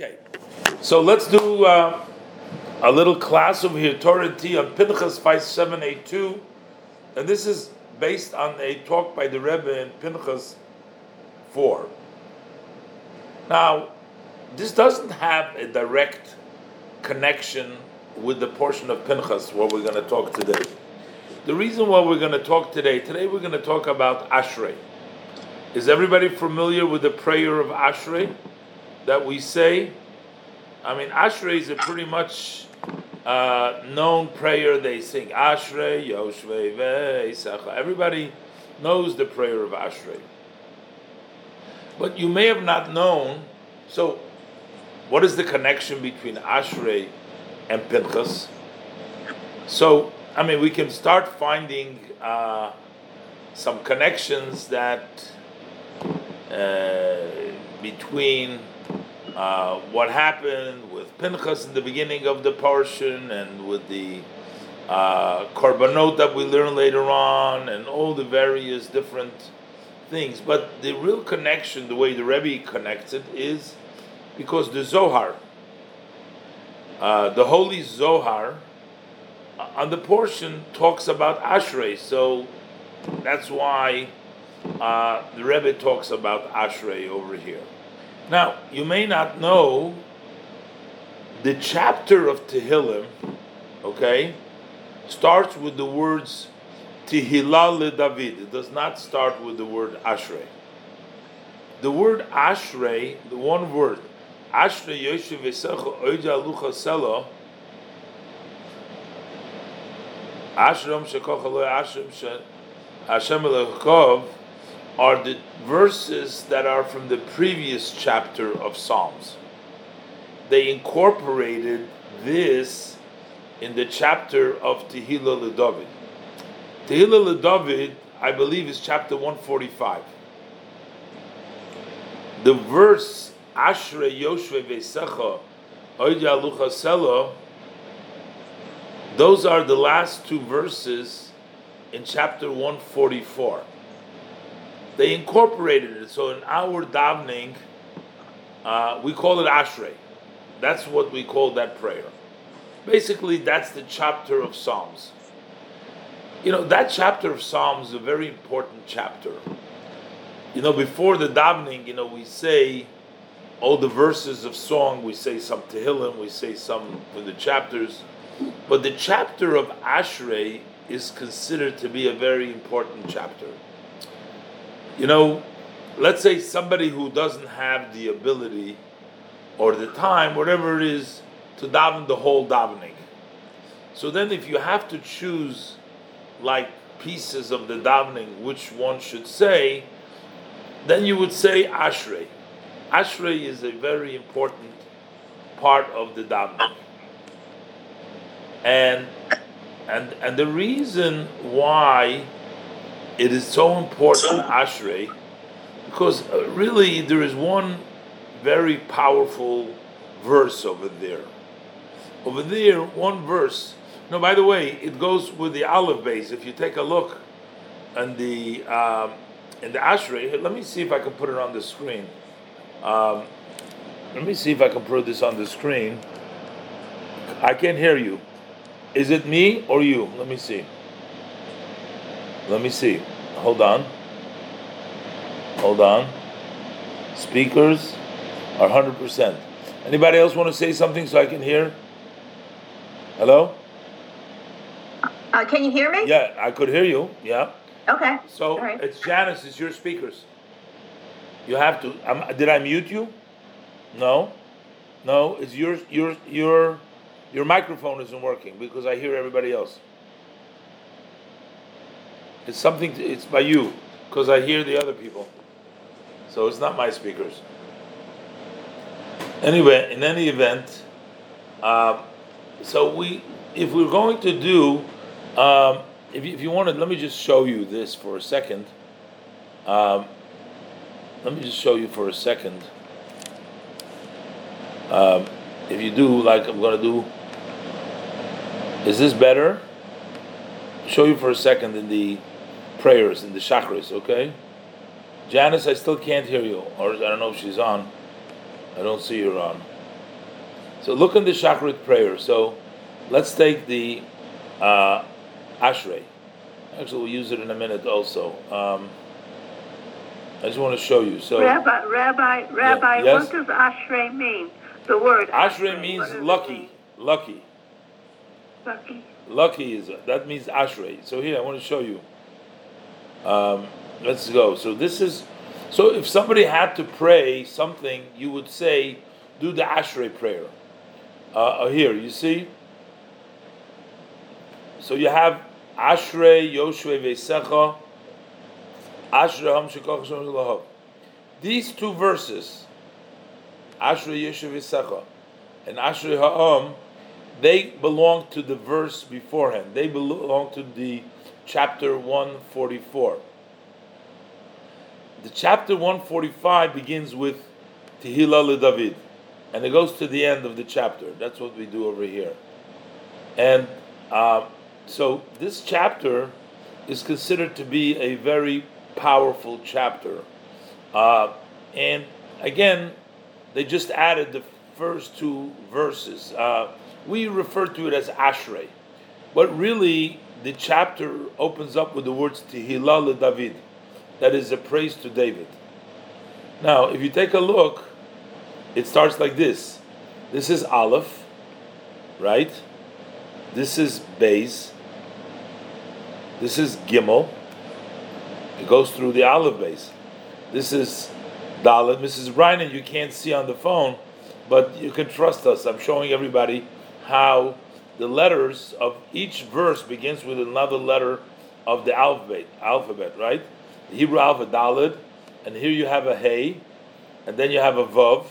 Okay, so let's do uh, a little class over here, Torah T on Pinchas 5782. And this is based on a talk by the Rebbe in Pinchas 4. Now, this doesn't have a direct connection with the portion of Pinchas where we're going to talk today. The reason why we're going to talk today, today we're going to talk about Ashrei. Is everybody familiar with the prayer of Ashrei? That we say. I mean, Ashrei is a pretty much uh, known prayer. They sing Ashrei, Yoshvei, Ve'esacha. Everybody knows the prayer of Ashrei. But you may have not known. So, what is the connection between Ashrei and Pinchas? So, I mean, we can start finding uh, some connections that uh, between uh, what happened with Pinchas in the beginning of the portion and with the uh, korbanot that we learn later on and all the various different things. But the real connection, the way the Rebbe connects it, is because the Zohar, uh, the Holy Zohar, uh, on the portion talks about Ashrei. So that's why uh, the Rebbe talks about Ashrei over here. Now, you may not know the chapter of Tehillim, okay, starts with the words Tehillah le David. It does not start with the word Ashrei. The word Ashrei, the one word, Ashrei Yoshev Esecha Oida Lucha Selo, Ashram Shekoch Ashram Hashem Elokov, are the verses that are from the previous chapter of Psalms. They incorporated this in the chapter of Tehillah LeDavid. Tehillah LeDavid, I believe, is chapter 145. The verse Ashre Yoshve Vesecha Oidya Lucha Selo, those are the last two verses in chapter 144 they incorporated it. So in our davening, uh, we call it Ashrei. That's what we call that prayer. Basically, that's the chapter of Psalms. You know, that chapter of Psalms is a very important chapter. You know, before the davening, you know, we say all the verses of song, we say some Tehillim, we say some from the chapters. But the chapter of Ashrei is considered to be a very important chapter you know, let's say somebody who doesn't have the ability or the time, whatever it is, to daven the whole davening. So then, if you have to choose like pieces of the davening, which one should say, then you would say Ashrei. Ashrei is a very important part of the davening. And and and the reason why it is so important, Ashrei, because uh, really there is one very powerful verse over there. Over there, one verse. No, by the way, it goes with the Aleph Beis. If you take a look and the um, in the Ashrei, let me see if I can put it on the screen. Um, let me see if I can put this on the screen. I can't hear you. Is it me or you? Let me see. Let me see. Hold on. Hold on. Speakers are 100%. Anybody else want to say something so I can hear? Hello? Uh, can you hear me? Yeah, I could hear you. Yeah. Okay. So right. it's Janice, it's your speakers. You have to. Um, did I mute you? No. No, it's your your your your microphone isn't working because I hear everybody else. It's something. To, it's by you, because I hear the other people. So it's not my speakers. Anyway, in any event, uh, so we, if we're going to do, um, if you, if you wanted, let me just show you this for a second. Um, let me just show you for a second. Um, if you do like I'm going to do, is this better? Show you for a second in the prayers in the Shacharis, okay? Janice, I still can't hear you, or I don't know if she's on. I don't see her on. So look in the Shacharit prayer. So let's take the uh, Ashrei. Actually, we'll use it in a minute also. Um, I just want to show you. So, Rabbi, Rabbi, Rabbi, Yeah, yes? what does Ashrei mean? The word Ashrei means what does it lucky. mean? Lucky. Lucky. Lucky is that means Ashrei. So here I want to show you. Um, let's go. So this is so if somebody had to pray something, you would say, do the Ashrei prayer. Uh, here you see. So you have Ashrei Yoshua Vesecha. Ashrei Ham Shekach Shem. These two verses, Ashrei Yoshua Vesecha and Ashrei Ha'am, they belong to the verse beforehand. They belong to the chapter 144. The chapter 145 begins with Tehillah David, and it goes to the end of the chapter. That's what we do over here. And uh, so this chapter is considered to be a very powerful chapter. Uh, and again, they just added the first two verses. Uh, we refer to it as Ashrei, but really the chapter opens up with the words Tehillah David, that is a praise to David. Now, if you take a look, it starts like this. This is Aleph, right? This is Beis. This is Gimel. It goes through the Aleph Beis. This is Dalet. Mrs. Reinen, you can't see on the phone, but you can trust us. I'm showing everybody how the letters of each verse begins with another letter of the alphabet, alphabet, right? The Hebrew alphabet, and here you have a Hey, and then you have a Vav,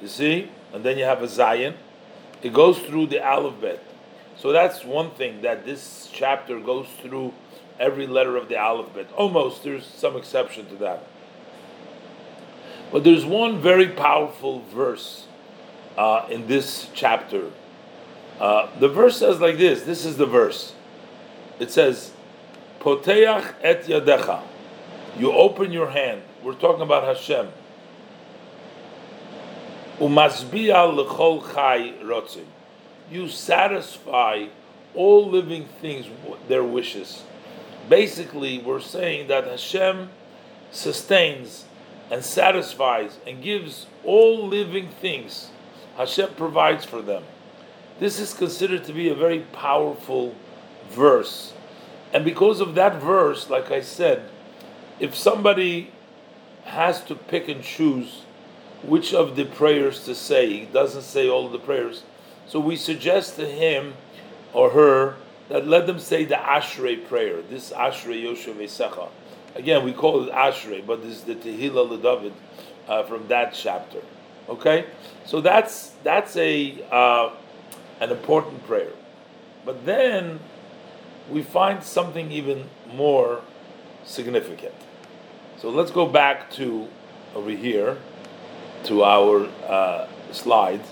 you see, and then you have a Zayin. It goes through the alphabet. So that's one thing that this chapter goes through every letter of the alphabet. Almost, there's some exception to that. But there's one very powerful verse uh, in this chapter. Uh, the verse says like this this is the verse. It says, Poteach et yadecha. You open your hand. We're talking about Hashem. Umasbiya lechol chai rotzim. You satisfy all living things their wishes. Basically, we're saying that Hashem sustains and satisfies and gives all living things. Hashem provides for them. This is considered to be a very powerful verse. And because of that verse, like I said, if somebody has to pick and choose which of the prayers to say, he doesn't say all the prayers. So we suggest to him or her that let them say the Ashrei prayer, this Ashrei Yoshev Esecha. Again, we call it Ashrei, but this is the Tehillah LeDavid uh, from that chapter. Okay, so that's that's a uh, an important prayer. But then we find something even more significant. So let's go back to over here to our uh, slide.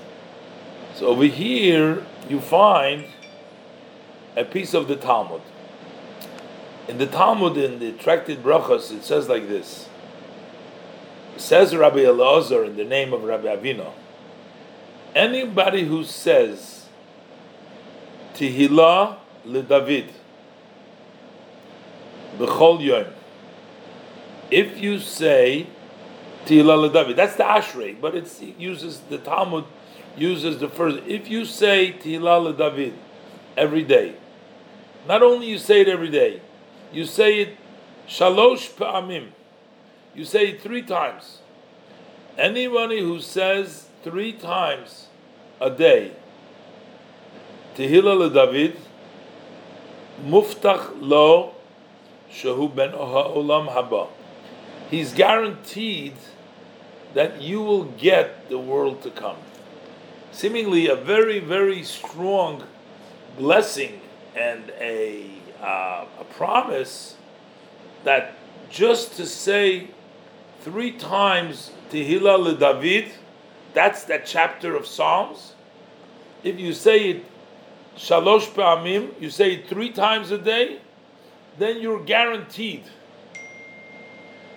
So over here you find a piece of the Talmud. In the Talmud, in the Tractate Brachos, it says like this. Says Rabbi Elazar in the name of Rabbi Avina. Anybody who says Tehillah le David b'chol yom, if you say Tehillah le David, that's the Ashrei, but it uses the Talmud uses the first. If you say Tehillah le David every day, not only you say it every day, you say it shalosh pa'amim. You say it three times. Anybody who says three times a day, Tehillah le David, muvtach lo shehu ben olam haba. He's guaranteed that you will get the world to come. Seemingly a very, very strong blessing and a, uh, a promise that just to say three times Tehillah le David, that's that chapter of Psalms. If you say it shalosh pa'amim, you say it three times a day, then you're guaranteed.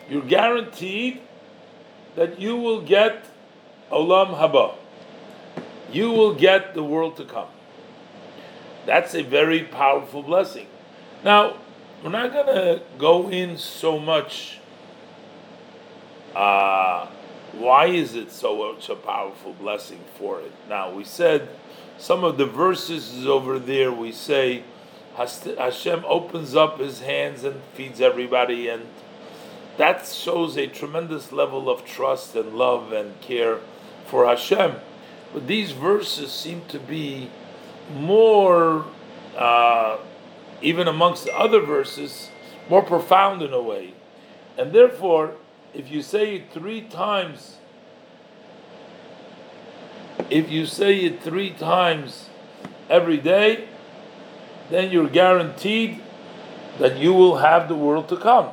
You're guaranteed that you will get olam haba. you will get the world to come. That's a very powerful blessing. Now, we're not going to go in so much. Uh, why is it so a powerful blessing for it? Now, we said some of the verses is over there. We say Hashem opens up his hands and feeds everybody, and that shows a tremendous level of trust and love and care for Hashem. But these verses seem to be more, uh, even amongst the other verses, more profound in a way. And therefore, if you say it three times, if you say it three times every day, then you're guaranteed that you will have the world to come.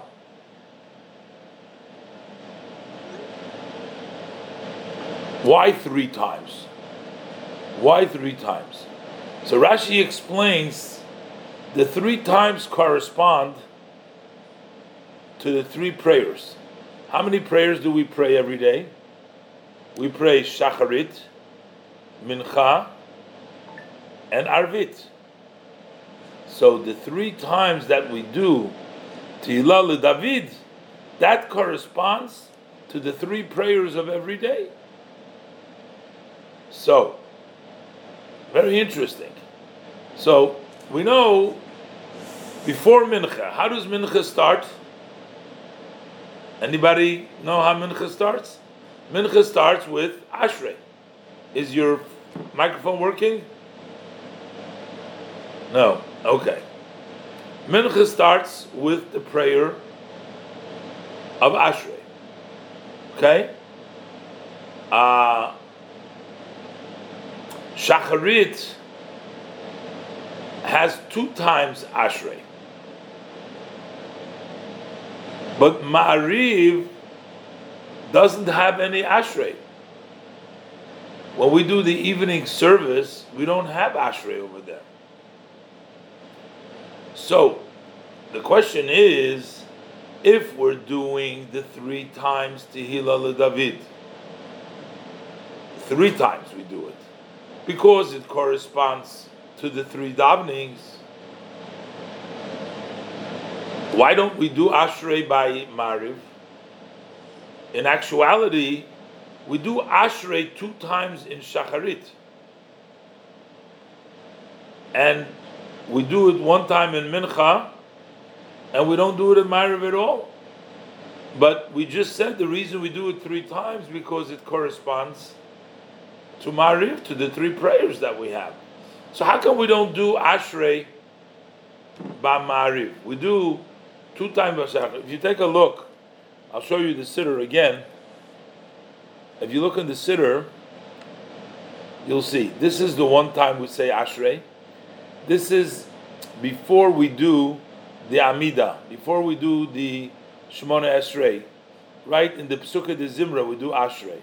Why three times? Why three times? So Rashi explains the three times correspond to the three prayers. How many prayers do we pray every day? We pray Shacharit, Mincha, and Arvit. So the three times that we do Tehillah David, that corresponds to the three prayers of every day. So, very interesting. So, we know before Mincha, how does Mincha start? Anybody know how Mincha starts? Mincha starts with Ashrei. Is your microphone working? No. Okay. Mincha starts with the prayer of Ashrei. Okay? Uh, Shacharit has two times Ashrei. But Ma'ariv doesn't have any Ashrei. When we do the evening service, we don't have Ashrei over there. So, the question is, if we're doing the three times Tehillah David, three times we do it, because it corresponds to the three davenings. Why don't we do Ashrei by Mariv? In actuality, we do Ashrei two times in Shacharit. And we do it one time in Mincha, and we don't do it in Mariv at all. But we just said the reason we do it three times because it corresponds to Mariv, to the three prayers that we have. So how come we don't do Ashrei by Mariv? We do two times If you take a look, I'll show you the Siddur again. If you look in the Siddur, you'll see. This is the one time we say Ashrei. This is before we do the Amida, before we do the Shemona Esrei. Right in the Pesukei de Zimra, we do Ashrei.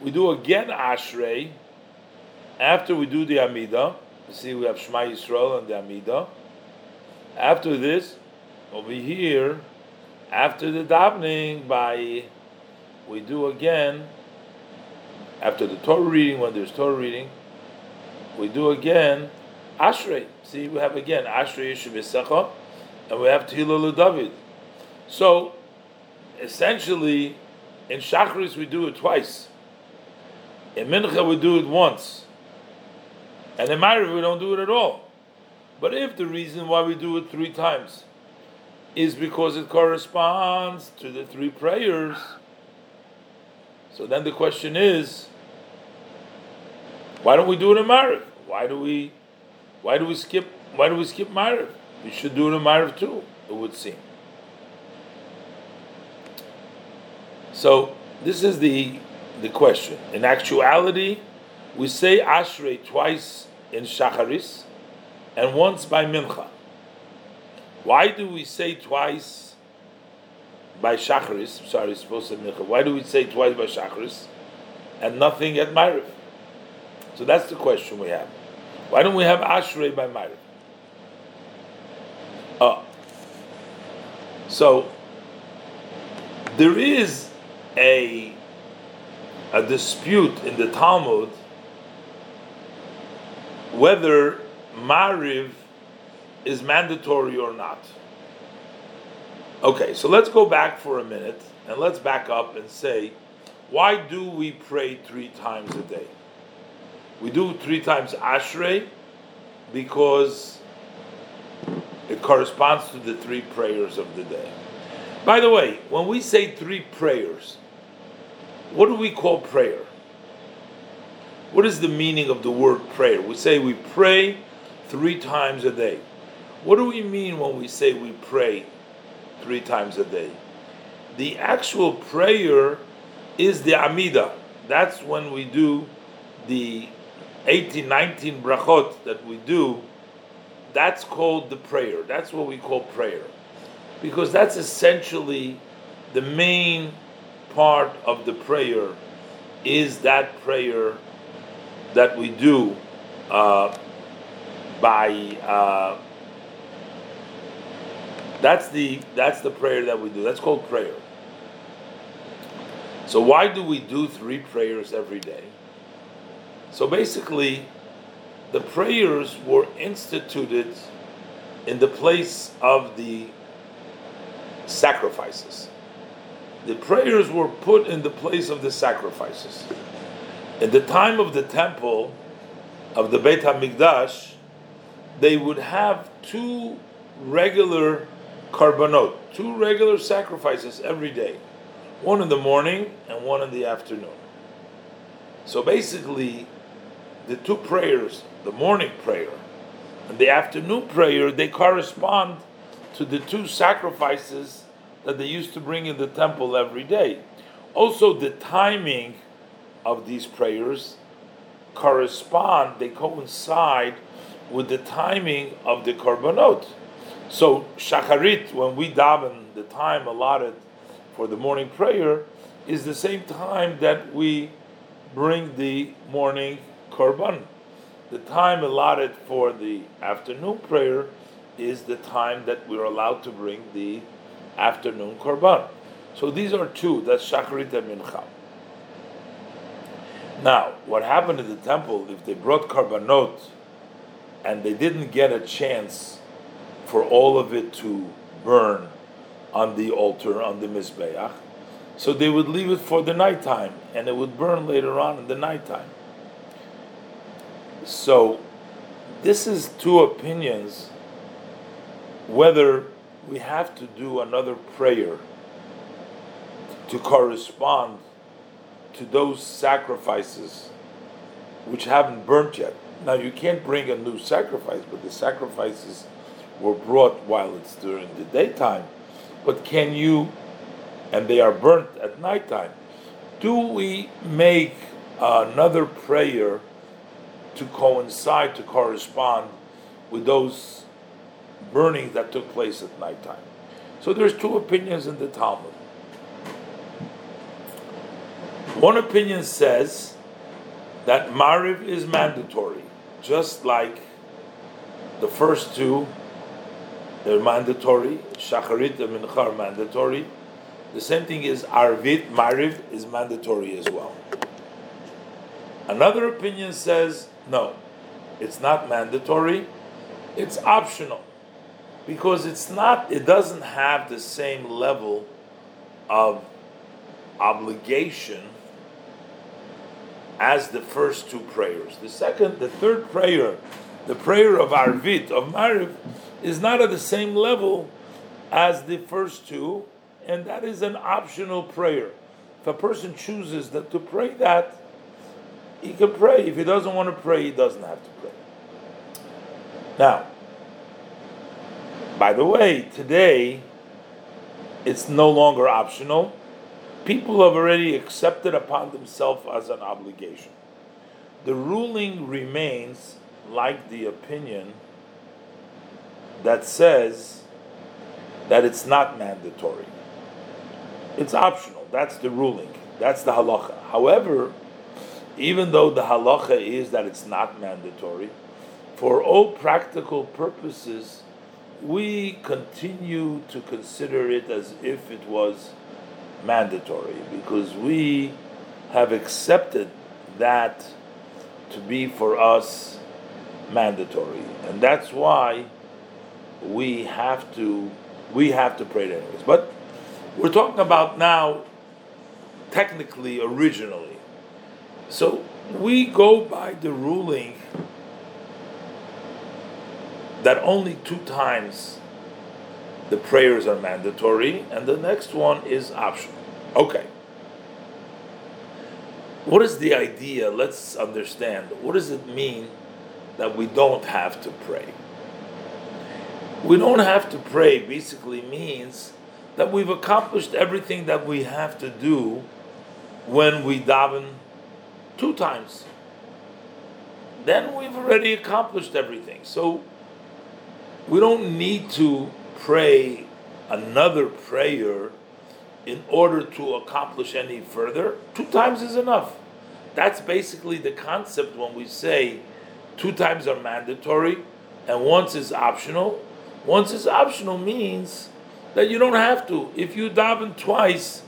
We do again Ashrei after we do the Amida. You see, we have Shema Yisrael and the Amida. After this, over here, after the davening, by we do again after the Torah reading when there's Torah reading, we do again Ashrei. See, we have again Ashrei Yishuv and we have Tehillah David. So, essentially, in Shachris we do it twice. In Mincha we do it once. And in Ma'ariv we don't do it at all. But if the reason why we do it three times is because it corresponds to the three prayers, so then the question is, why don't we do it in Ma'ariv? Why do we, why do we skip? Why do we skip Ma'ariv? We should do it in Ma'ariv too. It would seem. So this is the the question. In actuality, we say Ashrei twice in Shacharis and once by Mincha. Why do we say twice by Shacharis? Sorry, supposed to Mincha. Why do we say twice by Shacharis and nothing at Ma'ariv? So that's the question we have. Why don't we have Ashrei by Ma'ariv? Oh. So there is a a dispute in the Talmud whether Mariv is mandatory or not. Okay, so let's go back for a minute and let's back up and say, why do we pray three times a day? We do three times Ashrei because it corresponds to the three prayers of the day. By the way, when we say three prayers, what do we call prayer? What is the meaning of the word prayer? We say we pray three times a day. What do we mean when we say we pray three times a day? The actual prayer is the Amida. That's when we do the 18, 19 brachot that we do. That's called the prayer. That's what we call prayer. Because that's essentially the main part of the prayer is that prayer that we do uh, by uh, that's the that's the prayer that we do. That's called prayer. So why do we do three prayers every day? So basically, the prayers were instituted in the place of the sacrifices. The prayers were put in the place of the sacrifices. In the time of the temple of the Beit HaMikdash, they would have two regular karbanot, two regular sacrifices every day, one in the morning and one in the afternoon. So basically, the two prayers, the morning prayer and the afternoon prayer, they correspond to the two sacrifices that they used to bring in the temple every day. Also, the timing of these prayers correspond, they coincide with the timing of the korbanot. So shacharit, when we daven, the time allotted for the morning prayer is the same time that we bring the morning korban. The time allotted for the afternoon prayer is the time that we're allowed to bring the afternoon korban. So these are two. That's shacharit and mincha. Now, what happened in the temple, if they brought karbanot and they didn't get a chance for all of it to burn on the altar, on the Mizbeach, so they would leave it for the nighttime and it would burn later on in the nighttime. So, this is two opinions whether we have to do another prayer to correspond to those sacrifices which haven't burnt yet. Now you can't bring a new sacrifice, but the sacrifices were brought while it's during the daytime. But can you, and they are burnt at nighttime, do we make another prayer to coincide, to correspond with those burnings that took place at nighttime? So there's two opinions in the Talmud. One opinion says that Mariv is mandatory, just like the first two, they're mandatory. Shacharit and Mincha are mandatory. The same thing is Arvit, Mariv is mandatory as well. Another opinion says no, it's not mandatory, it's optional because it's not, it doesn't have the same level of obligation as the first two prayers. The second, the third prayer, the prayer of Arvit, of Mariv, is not at the same level as the first two, and that is an optional prayer. If a person chooses that to pray that, he can pray. If he doesn't want to pray, he doesn't have to pray. Now, by the way, today it's no longer optional people have already accepted upon themselves as an obligation. The ruling remains like the opinion that says that it's not mandatory. It's optional. That's the ruling. That's the halacha. However, even though the halacha is that it's not mandatory, for all practical purposes, we continue to consider it as if it was mandatory because we have accepted that to be for us mandatory, and that's why we have to we have to pray it anyways. But we're talking about now, technically, originally. So we go by the ruling that only two times the prayers are mandatory, and the next one is optional. Okay. What is the idea? Let's understand. What does it mean that we don't have to pray? We don't have to pray basically means that we've accomplished everything that we have to do when we daven two times. Then we've already accomplished everything. So we don't need to pray another prayer in order to accomplish any further. Two times is enough. That's basically the concept when we say two times are mandatory and once is optional. Once it's optional means that you don't have to. If you daven twice,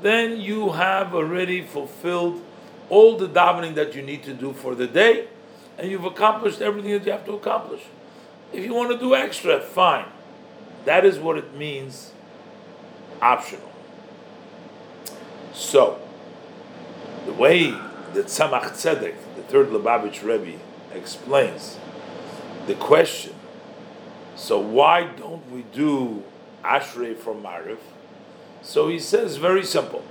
then you have already fulfilled all the davening that you need to do for the day, and you've accomplished everything that you have to accomplish. If you want to do extra, fine. That is what it means optional. So, the way that Tzemach Tzedek, the third Lubavitch Rebbe, explains the question so why don't we do Ashrei for Mariv? So he says very simple.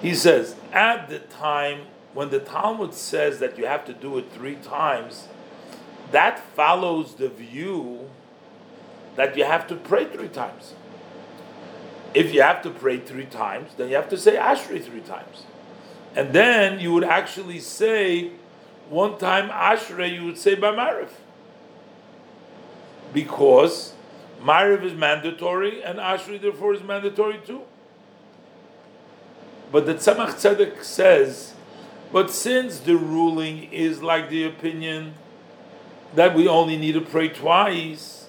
He says at the time when the Talmud says that you have to do it three times, that follows the view that you have to pray three times. If you have to pray three times, then you have to say Ashrei three times. And then you would actually say one time Ashrei, you would say Bamariv. Because Mariv is mandatory and Ashrei therefore is mandatory too. But the Tzemach Tzedek says, but since the ruling is like the opinion that we only need to pray twice,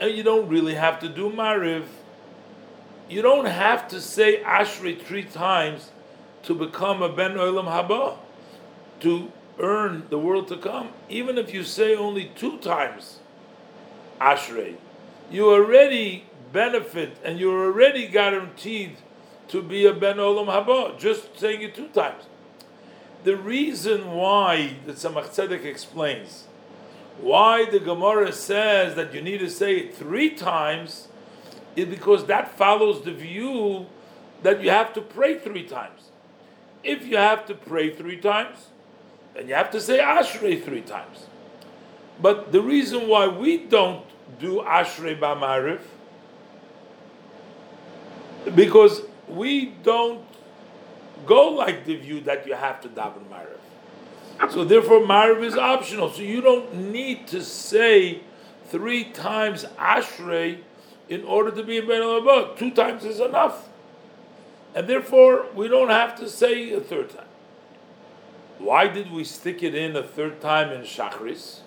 and you don't really have to do Mariv, you don't have to say Ashrei three times to become a Ben Olam Haba, to earn the world to come. Even if you say only two times Ashrei, you already benefit and you're already guaranteed to be a Ben Olam Haba, just saying it two times. The reason why the Tzemach Tzedek explains why the Gemara says that you need to say it three times is because that follows the view that you have to pray three times. If you have to pray three times, then you have to say Ashrei three times. But the reason why we don't do Ashrei B'Mariv, because we don't go like the view that you have to daven Mariv. So therefore, Mariv is optional. So you don't need to say three times Ashrei in order to be a Ben Alabah. Two times is enough. And therefore, we don't have to say a third time. Why did we stick it in a third time in Shachris?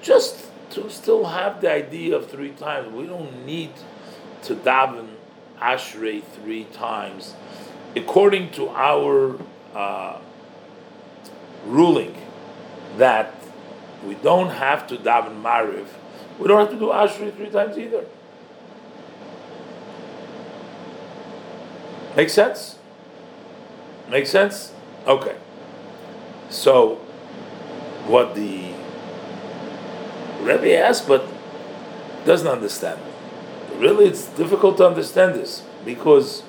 Just still have the idea of three times. We don't need to daven Ashrei three times. According to our uh, ruling that we don't have to daven Mariv, we don't have to do Ashrei three times either. Make sense? Make sense? Okay. So, what the Rebbe asked, but doesn't understand. Really, it's difficult to understand this because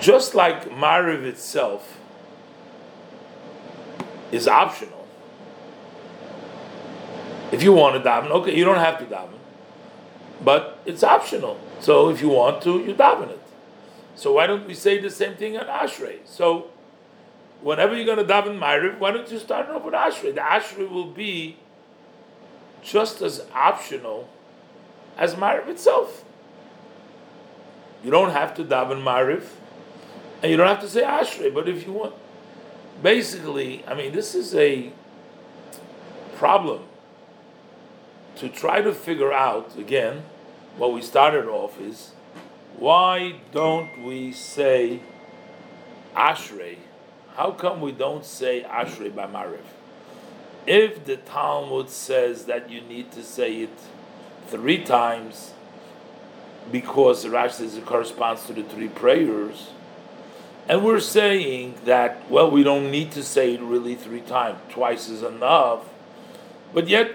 just like Mariv itself is optional, if you want to daven, okay, you don't have to daven, but it's optional. So if you want to, you daven it. So why don't we say the same thing on Ashrei? So whenever you're going to daven Mariv, why don't you start off with Ashrei? The Ashrei will be just as optional as Mariv itself. You don't have to daven Mariv, and you don't have to say Ashrei, but if you want, basically, I mean, this is a problem to try to figure out again. What we started off is why don't we say Ashrei how come we don't say Ashrei by Mariv? If the Talmud says that you need to say it three times, because Rashi says it corresponds to the three prayers, and we're saying that, well, we don't need to say it really three times, twice is enough, but yet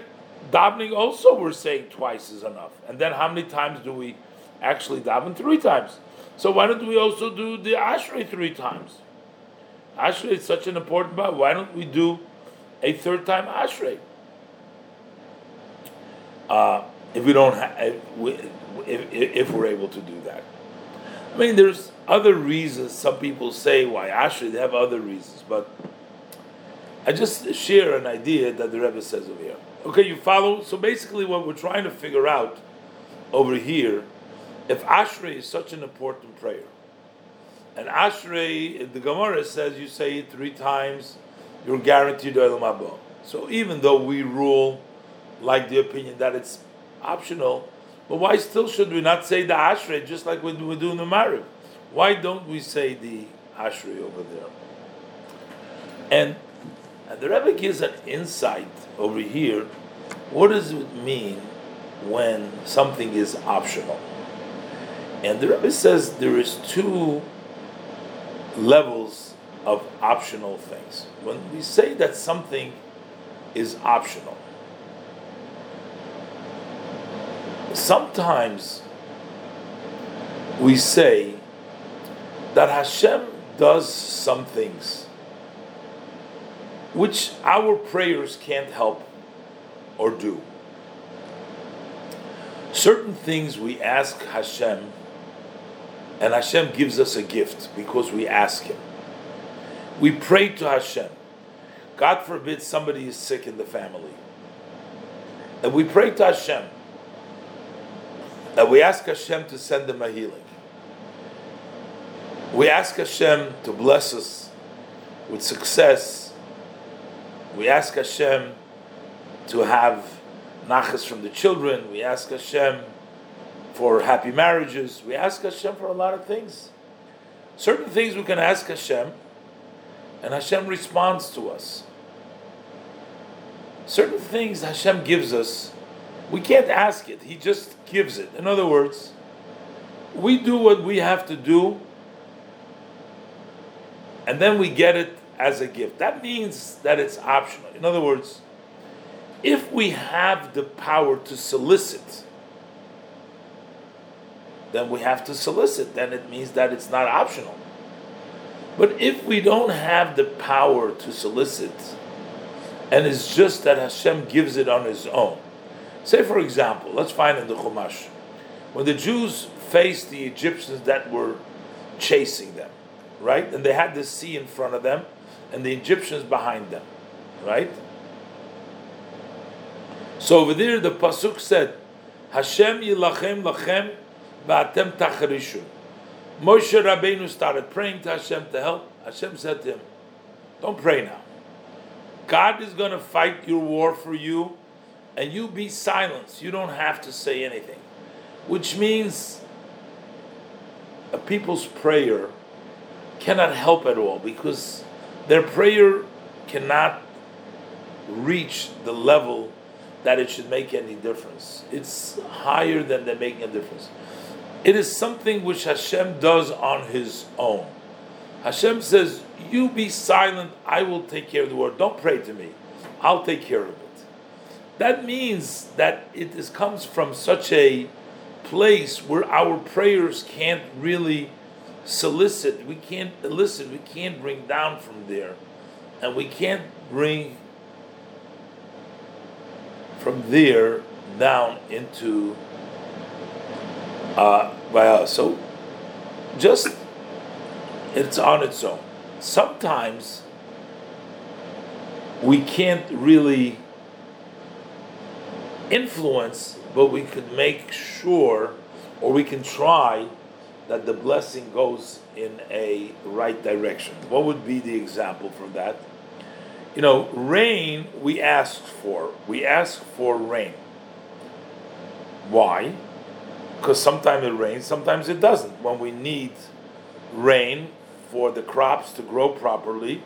davening also we're saying twice is enough. And then how many times do we actually daven? Three times. So why don't we also do the Ashrei three times? Ashrei is such an important part. Why don't we do a third time Ashrei? Uh, if we don't, ha- if, if we're able to do that, I mean, there's other reasons. Some people say why Ashrei. They have other reasons, but I just share an idea that the Rebbe says over here. Okay, you follow. So basically, what we're trying to figure out over here, if Ashrei is such an important prayer, and Ashrei, the Gemara says you say it three times, you're guaranteed Olam Haba. So even though we rule like the opinion that it's optional, but why still should we not say the Ashrei just like we do, we do in the Mariv? Why don't we say the Ashrei over there? And, and the Rebbe gives an insight over here. What does it mean when something is optional? And the Rebbe says there is two levels of optional things. When we say that something is optional, sometimes we say that Hashem does some things which our prayers can't help or do. Certain things we ask Hashem, and Hashem gives us a gift because we ask Him. We pray to Hashem. God forbid somebody is sick in the family. And we pray to Hashem. And we ask Hashem to send them a healing. We ask Hashem to bless us with success. We ask Hashem to have nachas from the children. We ask Hashem for happy marriages. We ask Hashem for a lot of things. Certain things we can ask Hashem, and Hashem responds to us. Certain things Hashem gives us, we can't ask it, He just gives it. In other words, we do what we have to do, and then we get it as a gift. That means that it's optional. In other words, if we have the power to solicit, then we have to solicit. Then it means that it's not optional. But if we don't have the power to solicit, and it's just that Hashem gives it on His own. Say, for example, let's find in the Chumash, when the Jews faced the Egyptians that were chasing them, right? And they had the sea in front of them, and the Egyptians behind them, right? So over there, the pasuk said, "Hashem yilachem lachem va'atem tacharishun." Moshe Rabbeinu started praying to Hashem to help. Hashem said to him, "Don't pray now. God is going to fight your war for you, and you be silent. You don't have to say anything." Which means a people's prayer cannot help at all because their prayer cannot reach the level that it should make any difference. It's higher than they're making a difference. It is something which Hashem does on His own. Hashem says, You be silent, I will take care of the word. Don't pray to me, I'll take care of it. That means that it is, comes from such a place where our prayers can't really solicit, we can't elicit, we can't bring down from there, and we can't bring from there down into uh, by us. So just it's on its own. Sometimes we can't really influence, but we can make sure, or we can try that the blessing goes in a right direction. What would be the example for that? You know, rain we ask for. We ask for rain. Why? Because sometimes it rains, sometimes it doesn't. When we need rain for the crops to grow properly,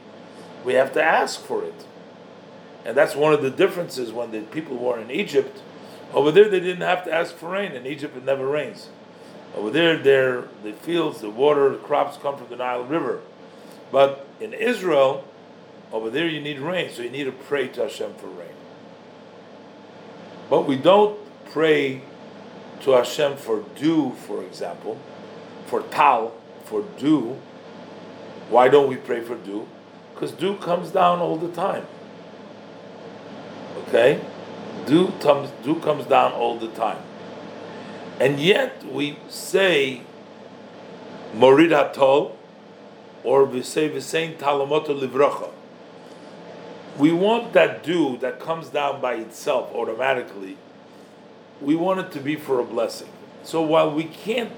we have to ask for it. And that's one of the differences when the people were in Egypt. Over there, they didn't have to ask for rain. In Egypt, it never rains. Over there, there the fields, the water, the crops come from the Nile River. But in Israel, over there, you need rain, so you need to pray to Hashem for rain. But we don't pray to Hashem for dew, for example, for tal, for dew. Why don't we pray for dew? Because dew comes down all the time. Okay? Dew comes, dew comes down all the time. And yet we say Morid Hatol, or we say Visain Talamoto Livracha. We want that dew that comes down by itself automatically, we want it to be for a blessing. So while we can't,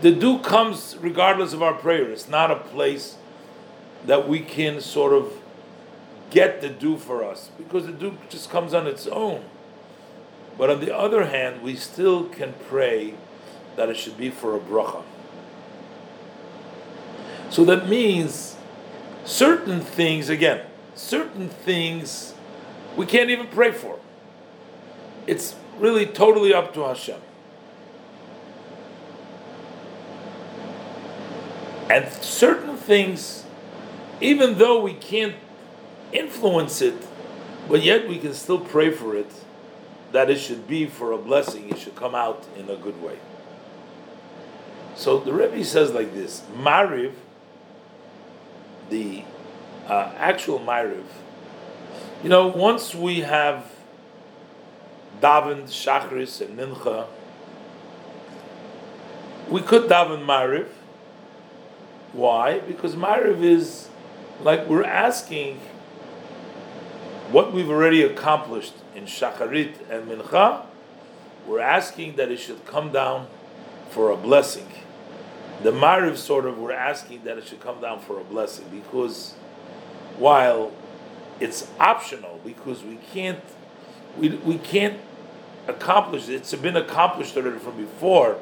the dew comes regardless of our prayer. It's not a place that we can sort of get the dew for us because the dew just comes on its own. But on the other hand, we still can pray that it should be for a bracha. So that means certain things, again, certain things we can't even pray for. It's really totally up to Hashem. And certain things, even though we can't influence it, but yet we can still pray for it, that it should be for a blessing, it should come out in a good way. So the Rebbe says like this Mariv, the uh, actual Mariv, you know, once we have davened Shachris and Mincha, we could daven Mariv. Why? Because Mariv is like we're asking what we've already accomplished in Shacharit and Mincha, we're asking that it should come down for a blessing. The Mariv sort of, we're asking that it should come down for a blessing because while it's optional, because we can't, we, we can't accomplish it. It's been accomplished already from before.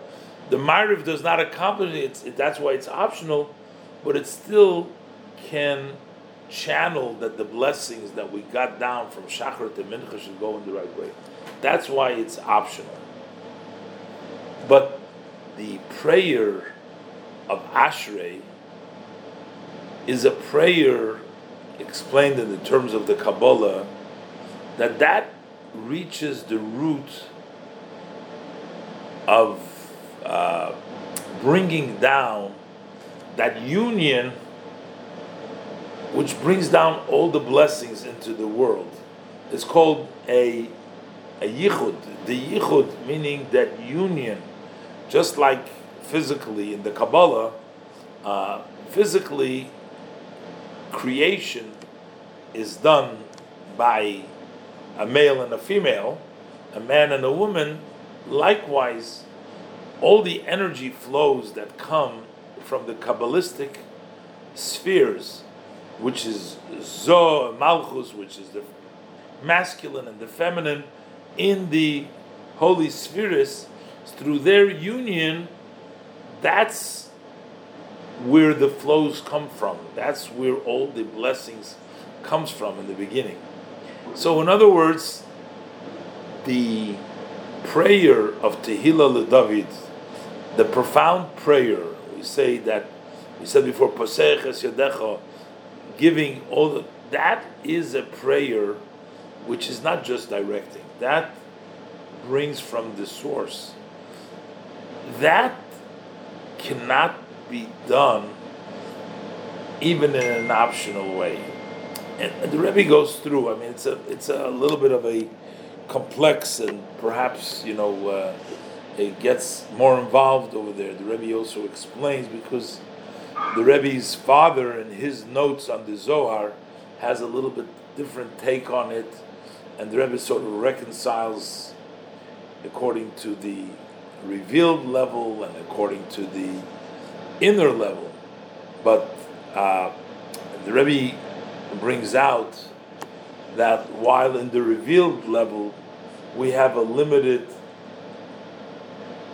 The Mariv does not accomplish it, it that's why it's optional, but it still can channel that the blessings that we got down from Shachar to Mincha should go in the right way. That's why it's optional. But the prayer of Ashrei is a prayer explained in the terms of the Kabbalah that that reaches the root of uh, bringing down that union which brings down all the blessings into the world. It's called a a yichud. The yichud meaning that union, just like physically in the Kabbalah, uh, physically creation is done by a male and a female, a man and a woman. Likewise, all the energy flows that come from the Kabbalistic spheres which is Zo Malchus, which is the masculine and the feminine, in the holy spheres, through their union, that's where the flows come from. That's where all the blessings comes from in the beginning. So, in other words, the prayer of Tehillah David, the profound prayer, we say that we said before, Posech es Yadecha, giving all the, that is a prayer which is not just directing. That brings from the source. That cannot be done even in an optional way. And the Rebbe goes through. I mean, it's a it's a little bit of a complex and perhaps you know uh, it gets more involved over there. The Rebbe also explains because the Rebbe's father, in his notes on the Zohar, has a little bit different take on it, and the Rebbe sort of reconciles according to the revealed level and according to the inner level. But uh, the Rebbe brings out that while in the revealed level we have a limited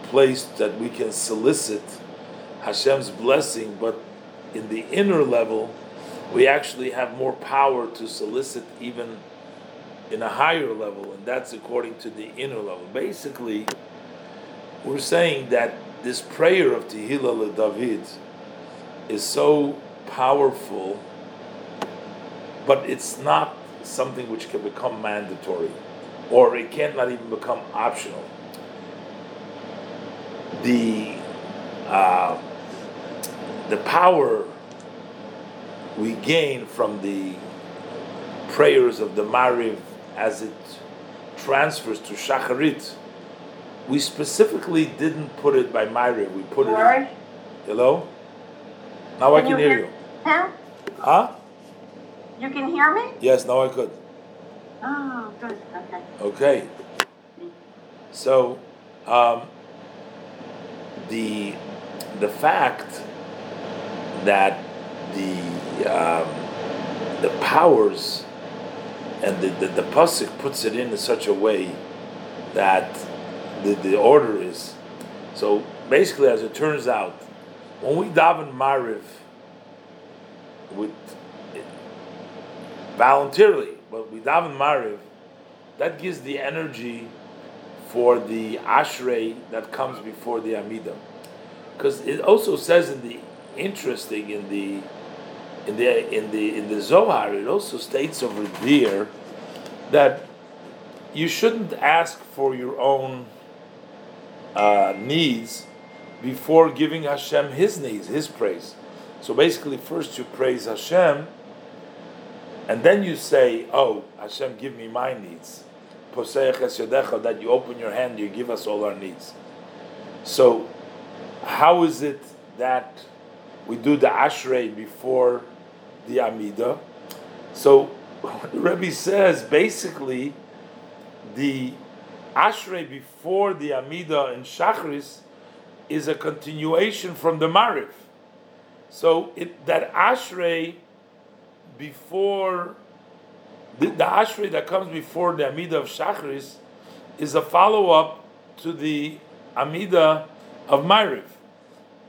place that we can solicit Hashem's blessing, but in the inner level, we actually have more power to solicit even in a higher level, and that's according to the inner level. Basically, we're saying that this prayer of Tehillah David is so powerful, but it's not something which can become mandatory, or it can't not even become optional. The uh, the power we gain from the prayers of the Mariv as it transfers to Shacharit, we specifically didn't put it by Mariv. We put it. Hello. Now I Can can you hear hear- you. Huh? Huh? You can hear me? Yes. Now I could. Oh, good. Okay. Okay. So, um, the the fact that the um, the powers and the, the, the pasuk puts it in, in such a way that the, the order is so basically as it turns out when we daven mariv with voluntarily but we daven mariv that gives the energy for the ashrei that comes before the amida because it also says in the interesting in the in the in the in the Zohar it also states over there that you shouldn't ask for your own uh, needs before giving Hashem His needs, His praise. So basically, first you praise Hashem, and then you say, "Oh, Hashem, give me my needs." That you open your hand, you give us all our needs. So, how is it that we do the Ashrei before the Amida? So, the Rebbe says basically the Ashrei before the Amida in Shachris is a continuation from the Mariv. So it, that Ashrei before the, the Ashrei that comes before the Amida of Shachris is a follow up to the Amida of Mariv,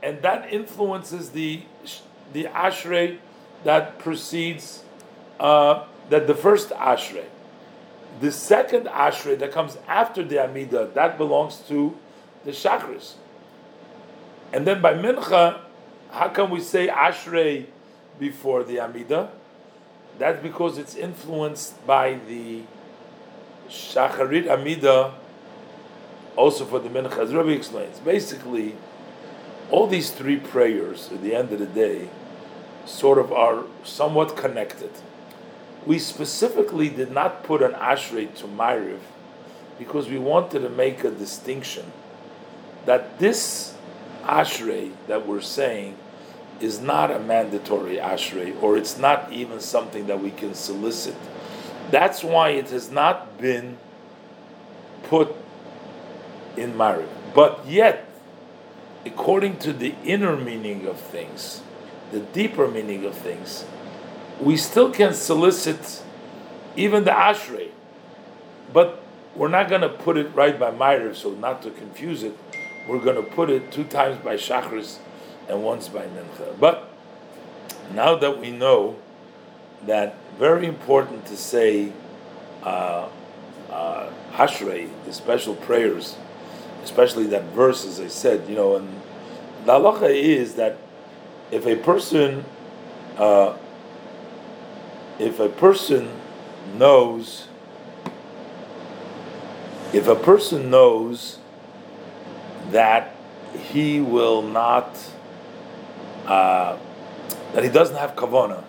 and that influences the the Ashrei that precedes uh, that the first Ashrei. The second Ashrei that comes after the Amida that belongs to the Shachris. And then by Mincha, how can we say Ashrei before the Amida? That's because it's influenced by the Shacharit Amida, also for the Mincha. As Rabbi explains, basically, all these three prayers at the end of the day sort of are somewhat connected. We specifically did not put an Ashrei to Ma'ariv because we wanted to make a distinction that this Ashrei that we're saying is not a mandatory Ashrei or it's not even something that we can solicit. That's why it has not been put in Ma'ariv. But yet, according to the inner meaning of things, the deeper meaning of things, we still can solicit even the ashrei, but we're not going to put it right by Meir, so not to confuse it, we're going to put it two times by Shachris and once by Mincha. But now that we know that very important to say uh, uh, Hashrei, the special prayers, especially that verse, as I said, you know, and the halacha is that if a person uh, if a person knows if a person knows that he will not uh, that he doesn't have kavana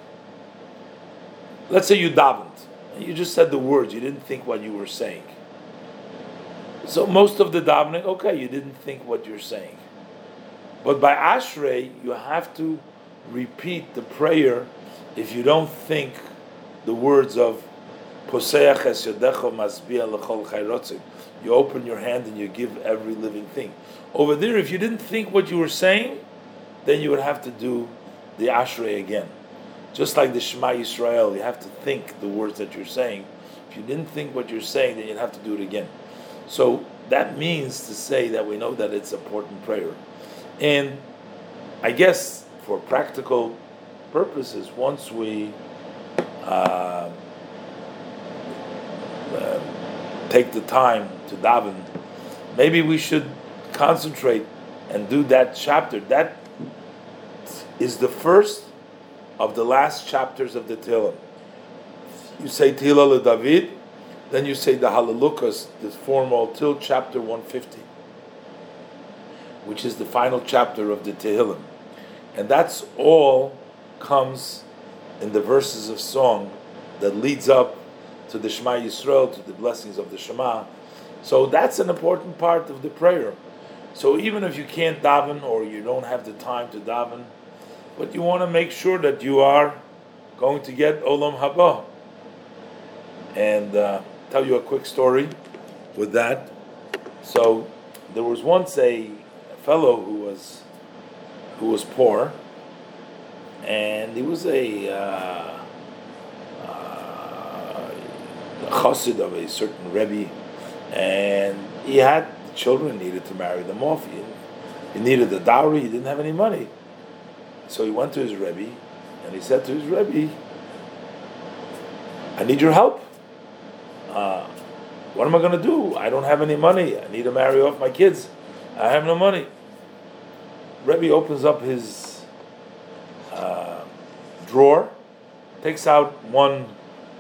let's say you davened you just said the words you didn't think what you were saying so most of the davening okay you didn't think what you're saying but by ashrei you have to repeat the prayer if you don't think the words of. You open your hand and you give every living thing. Over there, if you didn't think what you were saying, then you would have to do the Ashrei again. Just like the Shema Yisrael, you have to think the words that you're saying. If you didn't think what you're saying, then you'd have to do it again. So that means to say that we know that it's an important prayer. And I guess for practical purposes, once we uh, uh, take the time to daven, maybe we should concentrate and do that chapter. That is the first of the last chapters of the Tehillim. You say Tehillah David, then you say the Halalukas, the formal till chapter 150, which is the final chapter of the Tehillim. And that's all comes in the verses of song that leads up to the Shema Yisrael, to the blessings of the Shema. So that's an important part of the prayer. So even if you can't daven or you don't have the time to daven, but you want to make sure that you are going to get Olam Haba. And uh, tell you a quick story with that. So there was once a fellow who was who was poor, and he was a uh, uh, chassid of a certain rebbe, and he had children needed to marry them off. He, he needed a dowry. He didn't have any money, so he went to his rebbe, and he said to his rebbe, "I need your help. Uh, what am I going to do? I don't have any money. I need to marry off my kids. I have no money." Rebbe opens up his uh, drawer, takes out one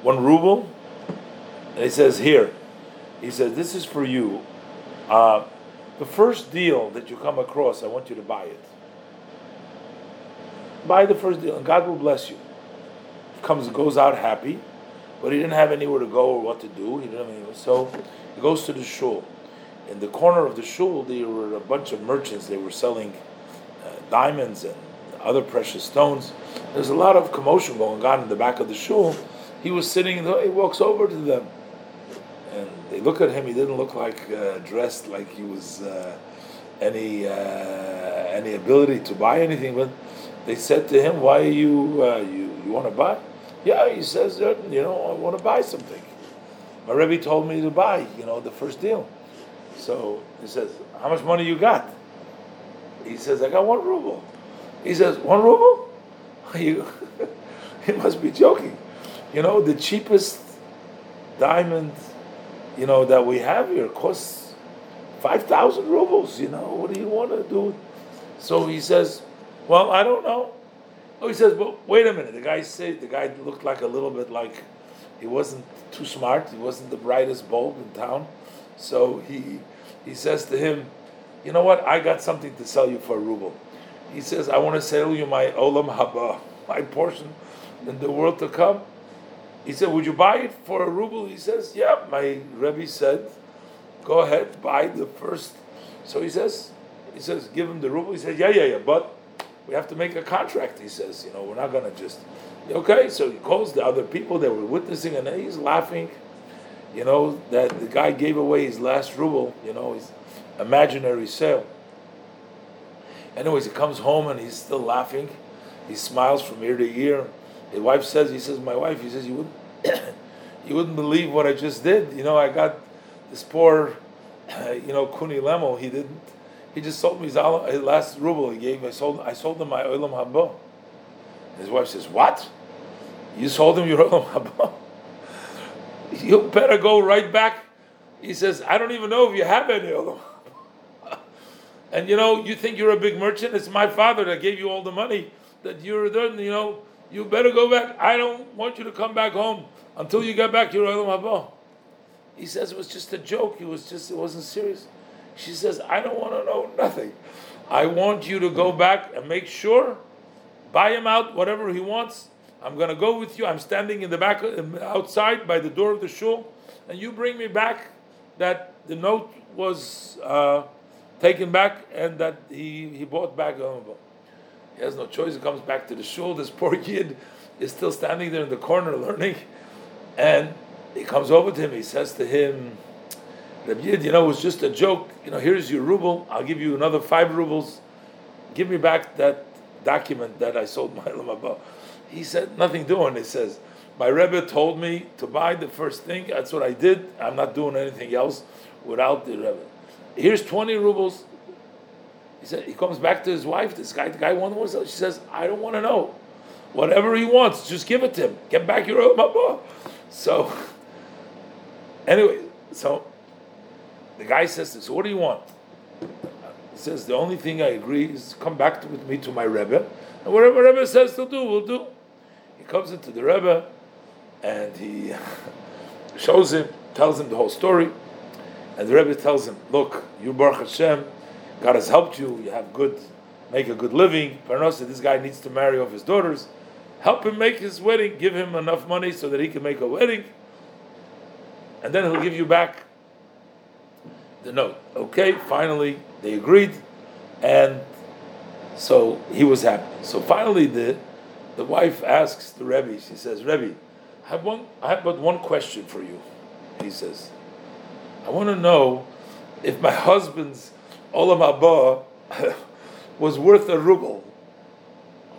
one ruble, and he says, "Here." He says, "This is for you. Uh, the first deal that you come across, I want you to buy it. Buy the first deal, and God will bless you." Comes goes out happy, but he didn't have anywhere to go or what to do. He didn't have anywhere, so he goes to the shul. In the corner of the shul, there were a bunch of merchants. They were selling uh, diamonds and other precious stones. There's a lot of commotion going on in the back of the shul. He was sitting, he walks over to them. And they look at him, he didn't look like uh, dressed like he was uh, any uh, any ability to buy anything, but they said to him, Why are you, uh, you, you want to buy? Yeah, he says, You know, I want to buy something. My Rebbe told me to buy, you know, the first deal. So he says, How much money you got? He says, I got one ruble. He says, One ruble? You, he must be joking. You know, the cheapest diamond, you know, that we have here costs 5,000 rubles. You know, what do you want to do? So he says, Well, I don't know. Oh, he says, Well, wait a minute. The guy said, the guy looked like a little bit like he wasn't too smart. He wasn't the brightest bulb in town. So he, he says to him, you know what? I got something to sell you for a ruble. He says, I want to sell you my olam haba, my portion in the world to come. He said, Would you buy it for a ruble? He says, Yeah. My Rebbe said, Go ahead, buy the first. So he says, He says, Give him the ruble. He says, Yeah, yeah, yeah. But we have to make a contract. He says, You know, we're not going to just. Okay. So he calls the other people that were witnessing, and he's laughing. You know that the guy gave away his last ruble. You know his imaginary sale. Anyways, he comes home and he's still laughing. He smiles from ear to ear. His wife says, he says, my wife, he says, you wouldn't, you wouldn't believe what I just did. You know, I got this poor, you know, Kuni Lemel. He didn't. He just sold me his, his last ruble he gave. I sold. I sold him my olam haba. His wife says, "What? You sold him your olam haba? You better go right back." He says, "I don't even know if you have any olam." And you know, you think you're a big merchant? It's my father that gave you all the money. That you're done. You know, you better go back. I don't want you to come back home until you get back your olam haba. He says it was just a joke. It was just. It wasn't serious. She says, I don't want to know nothing. I want you to go back and make sure, buy him out whatever he wants. I'm going to go with you. I'm standing in the back, outside by the door of the shul, and you bring me back that the note was uh, taken back and that he, he bought back He has no choice. He comes back to the shul. This poor kid is still standing there in the corner learning, and he comes over to him. He says to him, Rabbi Yid, you know, was just a joke. You know, here's your ruble. I'll give you another five rubles. Give me back that document that I sold my olam haba. He said, nothing doing. He says, my Rebbe told me to buy the first thing. That's what I did. I'm not doing anything else without the Rebbe. Here's 20 rubles. He said he comes back to his wife. This guy, the guy wanted more. She says, "I don't want to know. Whatever he wants, just give it to him. Get back your olam haba." So, anyway, so the guy says this. So what do you want? He says the only thing I agree is come back to, with me to my rebbe, and whatever rebbe says to do, we'll do. He comes into the rebbe, and he shows him, tells him the whole story, and the rebbe tells him, "Look, you Baruch Hashem, God has helped you. You have good, make a good living. Parnasa, this guy needs to marry off his daughters. Help him make his wedding. Give him enough money so that he can make a wedding, and then he'll give you back the note. Okay, finally they agreed, and so he was happy. So finally, the the wife asks the Rebbe. She says, "Rebbe, I have one. I have but one question for you." He says, "I want to know if my husband's olam haba was worth a ruble.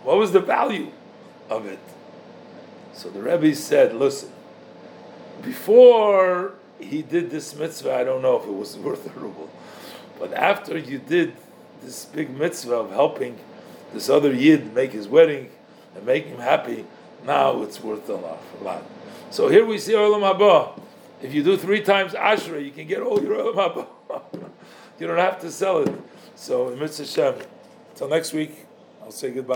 What was the value of it?" So the Rebbe said, "Listen, before." He did this mitzvah, I don't know if it was worth a ruble. But after you did this big mitzvah of helping this other yid make his wedding and make him happy, now it's worth a lot. So here we see Olam Haba. If you do three times Ashrei, you can get all your Olam Haba. you don't have to sell it. So, Mitzvah Shem. Till next week, I'll say goodbye.